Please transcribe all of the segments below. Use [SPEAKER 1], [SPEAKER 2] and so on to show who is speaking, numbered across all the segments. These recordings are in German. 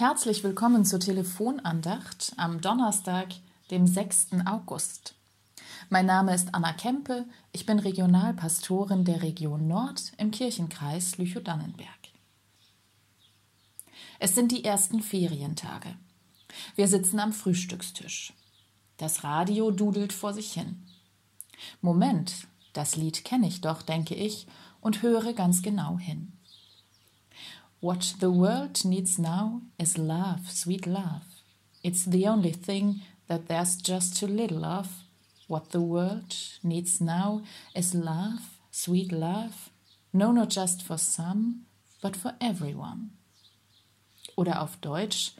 [SPEAKER 1] Herzlich willkommen zur Telefonandacht am Donnerstag, dem 6. August. Mein Name ist Anna Kempe, ich bin Regionalpastorin der Region Nord im Kirchenkreis Lüchow-Dannenberg. Es sind die ersten Ferientage. Wir sitzen am Frühstückstisch. Das Radio dudelt vor sich hin. Moment, das Lied kenne ich doch, denke ich, und höre ganz genau hin. What the world needs now is love, sweet love. It's the only thing that there's just too little of. What the world needs now is love, sweet love. No, not just for some, but for everyone. Oder auf Deutsch,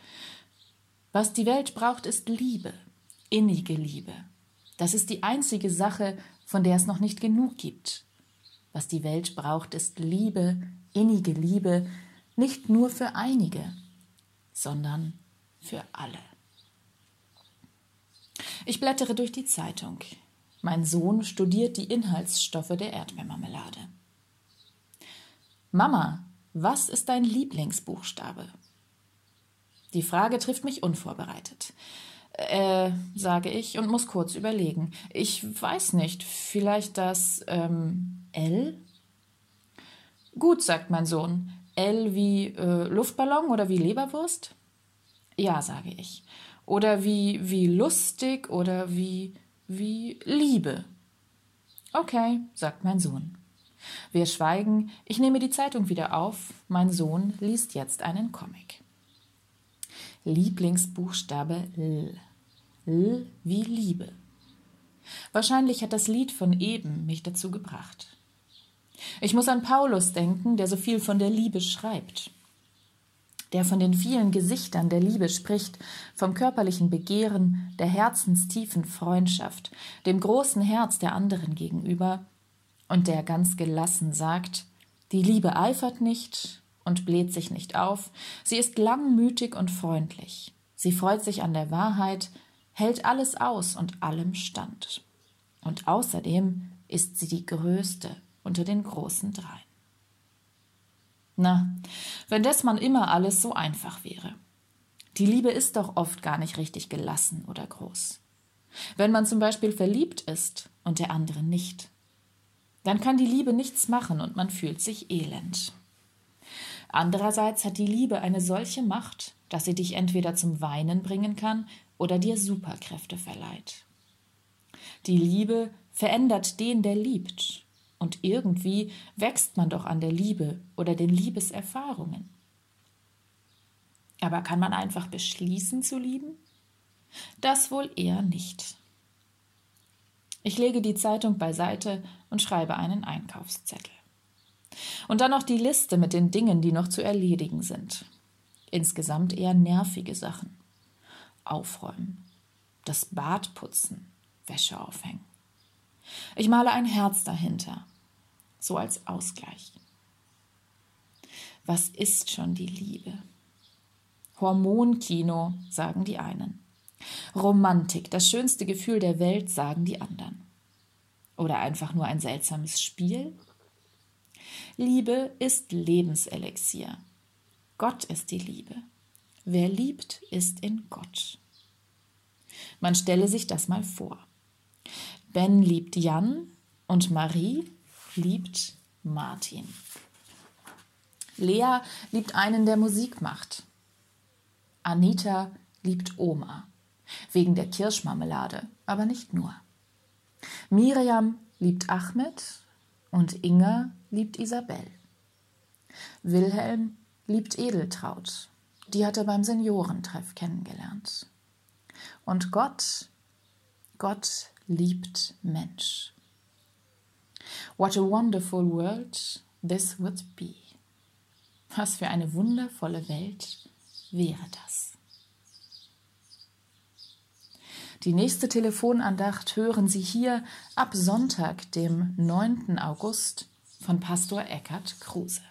[SPEAKER 1] was die Welt braucht, ist Liebe, innige Liebe. Das ist die einzige Sache, von der es noch nicht genug gibt. Was die Welt braucht, ist Liebe, innige Liebe, nicht nur für einige, sondern für alle. Ich blättere durch die Zeitung. Mein Sohn studiert die Inhaltsstoffe der Erdbeermarmelade. Mama, was ist dein Lieblingsbuchstabe? Die Frage trifft mich unvorbereitet. Äh, sage ich und muss kurz überlegen. Ich weiß nicht, vielleicht das ähm, L? Gut, sagt mein Sohn. L wie äh, Luftballon oder wie Leberwurst? Ja, sage ich. Oder wie, wie lustig oder wie, wie Liebe. Okay, sagt mein Sohn. Wir schweigen, ich nehme die Zeitung wieder auf, mein Sohn liest jetzt einen Comic. Lieblingsbuchstabe L. L wie Liebe. Wahrscheinlich hat das Lied von eben mich dazu gebracht. Ich muss an Paulus denken, der so viel von der Liebe schreibt, der von den vielen Gesichtern der Liebe spricht, vom körperlichen Begehren, der herzenstiefen Freundschaft, dem großen Herz der anderen gegenüber, und der ganz gelassen sagt, die Liebe eifert nicht und bläht sich nicht auf, sie ist langmütig und freundlich, sie freut sich an der Wahrheit, hält alles aus und allem stand. Und außerdem ist sie die größte unter den großen dreien. Na, wenn das man immer alles so einfach wäre. Die Liebe ist doch oft gar nicht richtig gelassen oder groß. Wenn man zum Beispiel verliebt ist und der andere nicht, dann kann die Liebe nichts machen und man fühlt sich elend. Andererseits hat die Liebe eine solche Macht, dass sie dich entweder zum Weinen bringen kann oder dir Superkräfte verleiht. Die Liebe verändert den, der liebt, und irgendwie wächst man doch an der Liebe oder den Liebeserfahrungen. Aber kann man einfach beschließen zu lieben? Das wohl eher nicht. Ich lege die Zeitung beiseite und schreibe einen Einkaufszettel. Und dann noch die Liste mit den Dingen, die noch zu erledigen sind. Insgesamt eher nervige Sachen. Aufräumen, das Bad putzen, Wäsche aufhängen. Ich male ein Herz dahinter, so als Ausgleich. Was ist schon die Liebe? Hormonkino, sagen die einen. Romantik, das schönste Gefühl der Welt, sagen die anderen. Oder einfach nur ein seltsames Spiel? Liebe ist Lebenselixier. Gott ist die Liebe. Wer liebt, ist in Gott. Man stelle sich das mal vor. Ben liebt Jan und Marie liebt Martin. Lea liebt einen, der Musik macht. Anita liebt Oma, wegen der Kirschmarmelade, aber nicht nur. Miriam liebt Ahmed und Inga liebt Isabel. Wilhelm liebt Edeltraut, die hat er beim Seniorentreff kennengelernt. Und Gott, Gott liebt Mensch. What a wonderful world this would be. Was für eine wundervolle Welt wäre das. Die nächste Telefonandacht hören Sie hier ab Sonntag, dem 9. August von Pastor Eckhard Kruse.